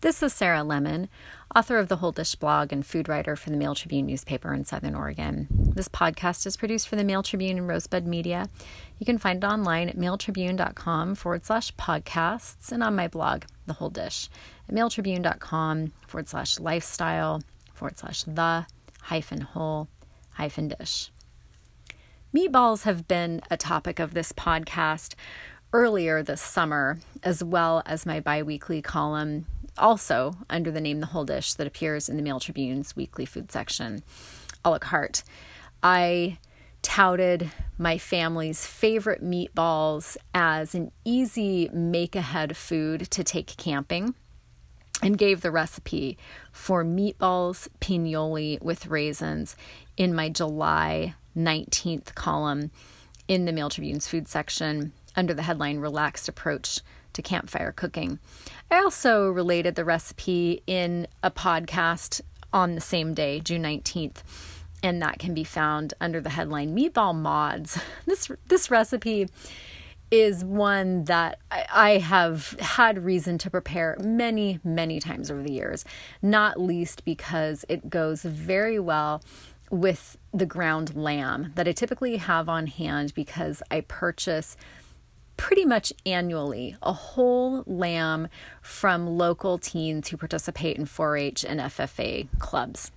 This is Sarah Lemon, author of the Whole Dish blog and food writer for the Mail Tribune newspaper in Southern Oregon. This podcast is produced for the Mail Tribune and Rosebud Media. You can find it online at mailtribune.com forward slash podcasts and on my blog, The Whole Dish, at mailtribune.com forward slash lifestyle forward slash the hyphen whole hyphen dish. Meatballs have been a topic of this podcast earlier this summer, as well as my bi weekly column also under the name The Whole Dish that appears in the Mail Tribune's weekly food section, a la carte. I touted my family's favorite meatballs as an easy make ahead food to take camping and gave the recipe for meatballs pignoli with raisins in my July 19th column in the Mail Tribune's food section under the headline Relaxed Approach to campfire cooking. I also related the recipe in a podcast on the same day, June 19th, and that can be found under the headline Meatball Mods. This this recipe is one that I have had reason to prepare many, many times over the years, not least because it goes very well with the ground lamb that I typically have on hand because I purchase pretty much annually a whole lamb from local teens who participate in 4 H and FFA clubs.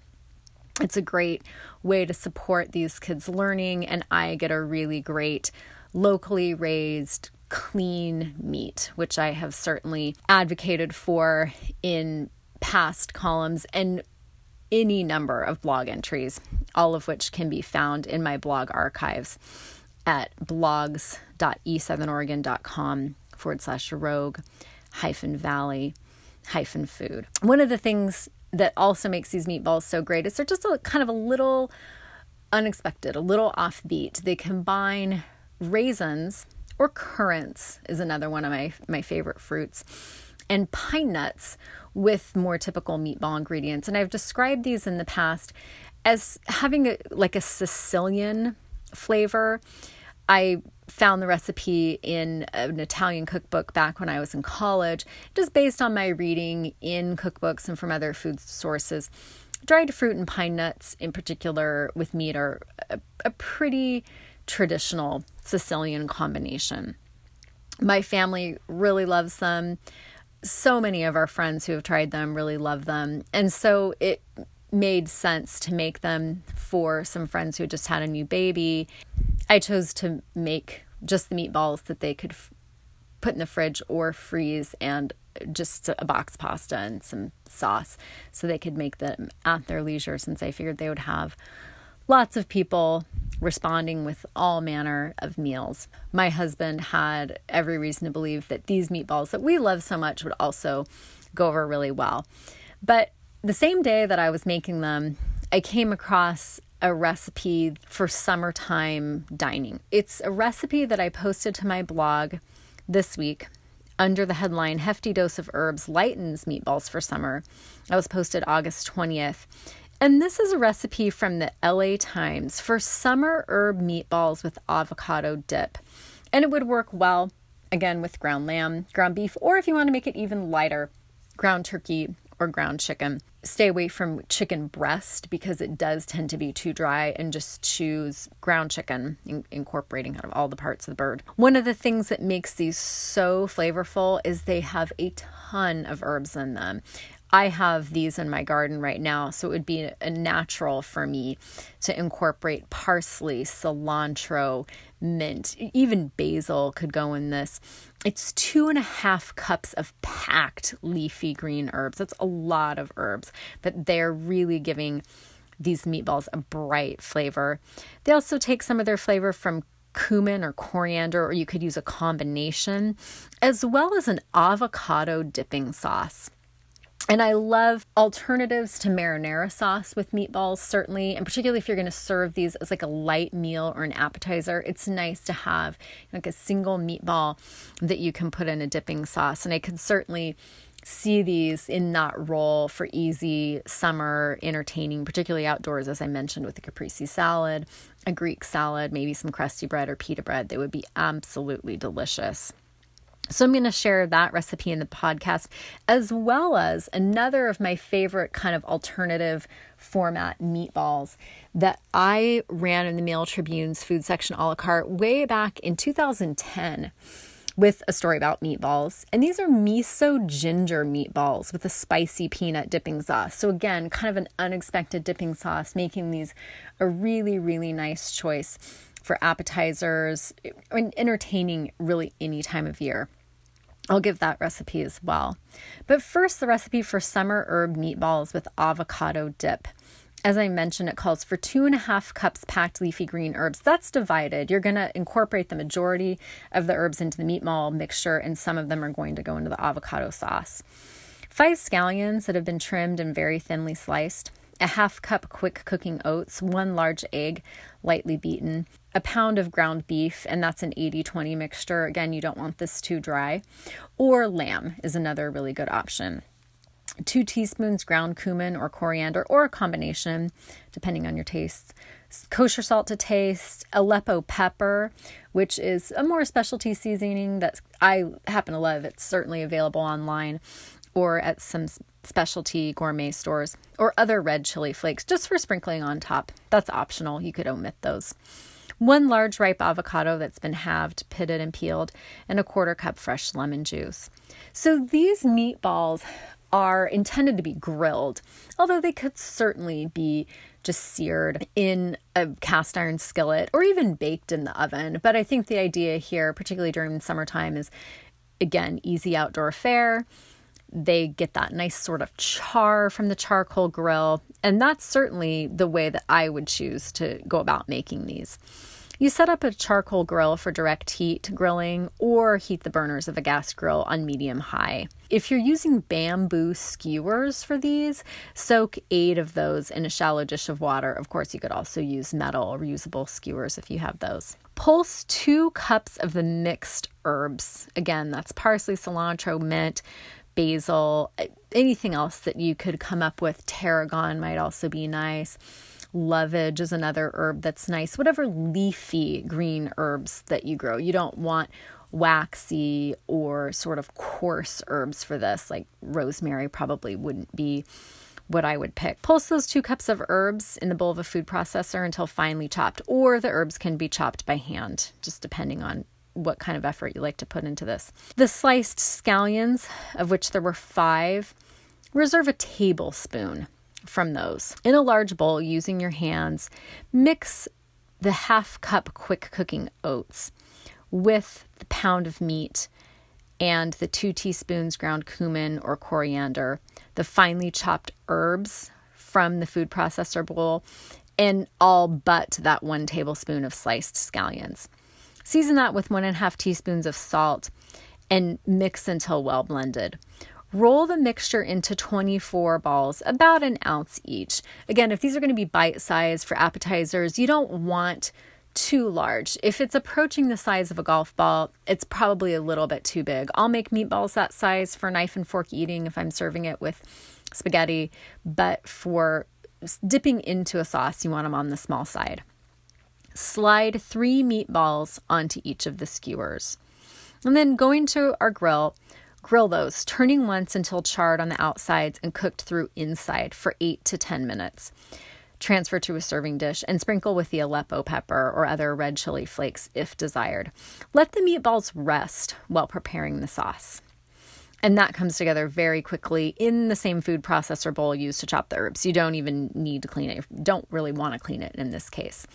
It's a great way to support these kids' learning, and I get a really great locally raised clean meat, which I have certainly advocated for in past columns and any number of blog entries, all of which can be found in my blog archives at blogs.esouthernoregon.com forward slash rogue hyphen valley hyphen food. One of the things that also makes these meatballs so great is they're just a kind of a little unexpected, a little offbeat. They combine raisins or currants is another one of my my favorite fruits and pine nuts with more typical meatball ingredients. And I've described these in the past as having a, like a Sicilian flavor. I found the recipe in an Italian cookbook back when I was in college, just based on my reading in cookbooks and from other food sources. Dried fruit and pine nuts, in particular, with meat, are a, a pretty traditional Sicilian combination. My family really loves them. So many of our friends who have tried them really love them. And so it made sense to make them for some friends who just had a new baby. I chose to make just the meatballs that they could f- put in the fridge or freeze and just a box pasta and some sauce so they could make them at their leisure since I figured they would have lots of people responding with all manner of meals. My husband had every reason to believe that these meatballs that we love so much would also go over really well. But the same day that I was making them, I came across a recipe for summertime dining. It's a recipe that I posted to my blog this week under the headline Hefty Dose of Herbs Lightens Meatballs for Summer. I was posted August 20th. And this is a recipe from the LA Times for summer herb meatballs with avocado dip. And it would work well, again, with ground lamb, ground beef, or if you want to make it even lighter, ground turkey or ground chicken. Stay away from chicken breast because it does tend to be too dry and just choose ground chicken, in- incorporating kind of all the parts of the bird. One of the things that makes these so flavorful is they have a ton of herbs in them. I have these in my garden right now, so it would be a natural for me to incorporate parsley, cilantro, mint, even basil could go in this. It's two and a half cups of packed leafy green herbs. That's a lot of herbs, but they're really giving these meatballs a bright flavor. They also take some of their flavor from cumin or coriander, or you could use a combination, as well as an avocado dipping sauce. And I love alternatives to marinara sauce with meatballs, certainly, and particularly if you're going to serve these as like a light meal or an appetizer. It's nice to have like a single meatball that you can put in a dipping sauce. And I could certainly see these in that role for easy summer entertaining, particularly outdoors, as I mentioned, with a caprese salad, a Greek salad, maybe some crusty bread or pita bread. They would be absolutely delicious. So I'm going to share that recipe in the podcast, as well as another of my favorite kind of alternative format meatballs that I ran in the Mail Tribune's food section a la carte way back in 2010 with a story about meatballs. And these are miso ginger meatballs with a spicy peanut dipping sauce. So, again, kind of an unexpected dipping sauce, making these a really, really nice choice for appetizers and entertaining really any time of year. I'll give that recipe as well. But first, the recipe for summer herb meatballs with avocado dip. As I mentioned, it calls for two and a half cups packed leafy green herbs. That's divided. You're going to incorporate the majority of the herbs into the meatball mixture, and some of them are going to go into the avocado sauce. Five scallions that have been trimmed and very thinly sliced, a half cup quick cooking oats, one large egg, lightly beaten, a pound of ground beef, and that's an 80 20 mixture. Again, you don't want this too dry. Or lamb is another really good option two teaspoons ground cumin or coriander, or a combination, depending on your tastes. Kosher salt to taste, Aleppo pepper, which is a more specialty seasoning that I happen to love. It's certainly available online or at some specialty gourmet stores, or other red chili flakes just for sprinkling on top. That's optional. You could omit those. One large ripe avocado that's been halved, pitted, and peeled, and a quarter cup fresh lemon juice. So these meatballs are intended to be grilled, although they could certainly be just seared in a cast iron skillet or even baked in the oven. But I think the idea here, particularly during the summertime, is again, easy outdoor fare. They get that nice sort of char from the charcoal grill. And that's certainly the way that I would choose to go about making these. You set up a charcoal grill for direct heat grilling or heat the burners of a gas grill on medium high. If you're using bamboo skewers for these, soak eight of those in a shallow dish of water. Of course, you could also use metal or reusable skewers if you have those. Pulse two cups of the mixed herbs. Again, that's parsley, cilantro, mint, basil, anything else that you could come up with. Tarragon might also be nice Lovage is another herb that's nice. Whatever leafy green herbs that you grow. You don't want waxy or sort of coarse herbs for this, like rosemary probably wouldn't be what I would pick. Pulse those two cups of herbs in the bowl of a food processor until finely chopped, or the herbs can be chopped by hand, just depending on what kind of effort you like to put into this. The sliced scallions, of which there were five, reserve a tablespoon from those. In a large bowl, using your hands, mix the half cup quick cooking oats with the pound of meat and the two teaspoons ground cumin or coriander, the finely chopped herbs from the food processor bowl, and all but that one tablespoon of sliced scallions. Season that with one and a half teaspoons of salt and mix until well blended. Roll the mixture into 24 balls, about an ounce each. Again, if these are going to be bite sized for appetizers, you don't want too large. If it's approaching the size of a golf ball, it's probably a little bit too big. I'll make meatballs that size for knife and fork eating if I'm serving it with spaghetti, but for dipping into a sauce, you want them on the small side. Slide three meatballs onto each of the skewers. And then going to our grill, Grill those, turning once until charred on the outsides and cooked through inside for 8 to 10 minutes. Transfer to a serving dish and sprinkle with the Aleppo pepper or other red chili flakes if desired. Let the meatballs rest while preparing the sauce. And that comes together very quickly in the same food processor bowl used to chop the herbs. You don't even need to clean it. You don't really want to clean it in this case.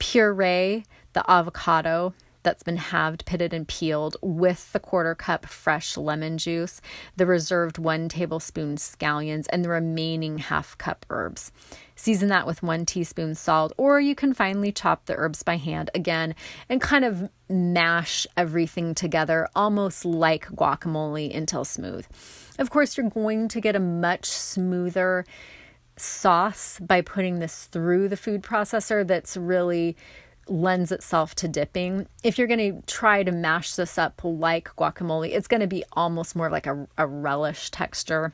Puree the avocado that's been halved, pitted, and peeled with the quarter cup fresh lemon juice, the reserved one tablespoon scallions, and the remaining half cup herbs. Season that with one teaspoon salt, or you can finely chop the herbs by hand again and kind of mash everything together almost like guacamole until smooth. Of course, you're going to get a much smoother sauce by putting this through the food processor that's really lends itself to dipping. If you're going to try to mash this up like guacamole, it's going to be almost more like a, a relish texture.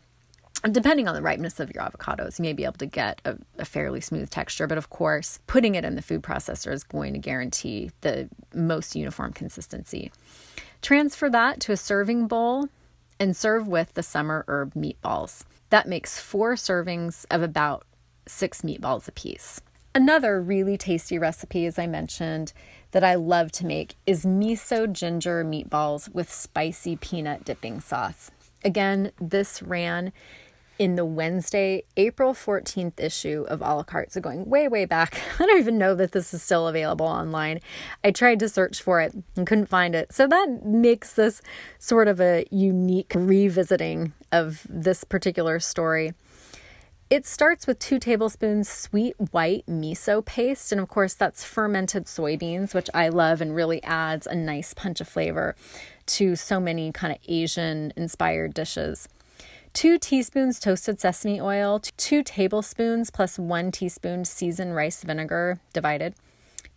depending on the ripeness of your avocados, you may be able to get a, a, fairly smooth texture. But of course, putting it in the food processor is going to guarantee the most uniform consistency. Transfer that to a serving bowl and serve with the summer herb meatballs. That makes four servings of about six meatballs apiece. Another really tasty recipe, as I mentioned, that I love to make is miso ginger meatballs with spicy peanut dipping sauce. Again, this ran in the Wednesday, April 14th issue of a la carte. So going way, way back. I don't even know that this is still available online. I tried to search for it and couldn't find it. So that makes this sort of a unique revisiting of this particular story. It starts with two tablespoons sweet white miso paste. And of course, that's fermented soybeans, which I love and really adds a nice punch of flavor to so many kind of Asian inspired dishes two teaspoons toasted sesame oil, two tablespoons plus one teaspoon seasoned rice vinegar divided,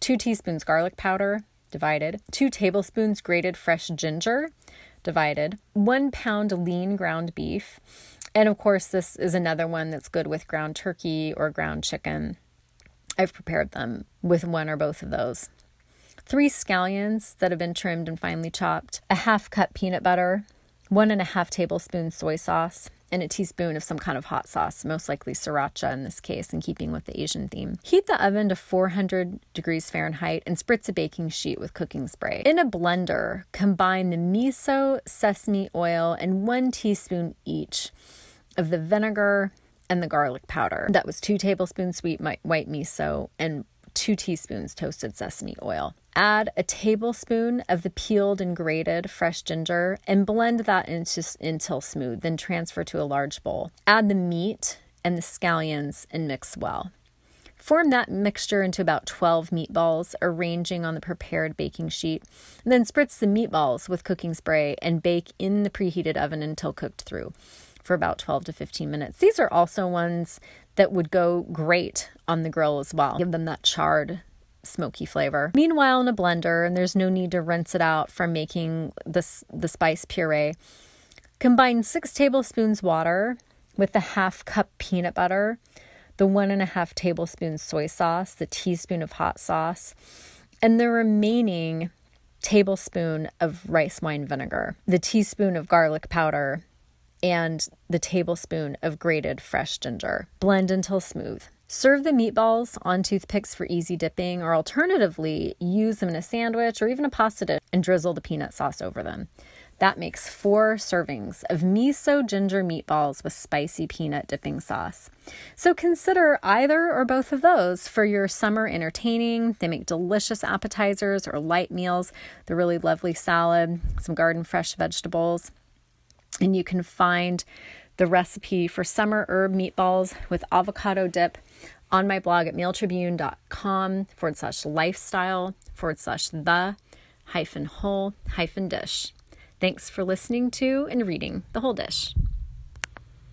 two teaspoons garlic powder divided, two tablespoons grated fresh ginger divided, one pound lean ground beef. And of course, this is another one that's good with ground turkey or ground chicken. I've prepared them with one or both of those. Three scallions that have been trimmed and finely chopped, a half cup peanut butter, one and a half tablespoons soy sauce, and a teaspoon of some kind of hot sauce, most likely sriracha in this case, in keeping with the Asian theme. Heat the oven to 400 degrees Fahrenheit and spritz a baking sheet with cooking spray. In a blender, combine the miso, sesame oil, and one teaspoon each of the vinegar and the garlic powder. That was two tablespoons sweet white miso and two teaspoons toasted sesame oil. Add a tablespoon of the peeled and grated fresh ginger and blend that into, until smooth, then transfer to a large bowl. Add the meat and the scallions and mix well. Form that mixture into about 12 meatballs, arranging on the prepared baking sheet. Then spritz the meatballs with cooking spray and bake in the preheated oven until cooked through for about 12 to 15 minutes. These are also ones that would go great on the grill as well. Give them that charred smoky flavor. Meanwhile, in a blender, and there's no need to rinse it out from making this the spice puree. Combine six tablespoons water with the half cup peanut butter, the one and a half tablespoons soy sauce, the teaspoon of hot sauce, and the remaining tablespoon of rice wine vinegar, the teaspoon of garlic powder, and the tablespoon of grated fresh ginger. Blend until smooth. Serve the meatballs on toothpicks for easy dipping, or alternatively, use them in a sandwich or even a pasta dish and drizzle the peanut sauce over them. That makes four servings of miso ginger meatballs with spicy peanut dipping sauce. So consider either or both of those for your summer entertaining. They make delicious appetizers or light meals. They're really lovely salad, some garden fresh vegetables. And you can find the recipe for summer herb meatballs with avocado dip on my blog at mailtribune.com forward slash lifestyle forward slash the hyphen whole hyphen dish. Thanks for listening to and reading The Whole Dish.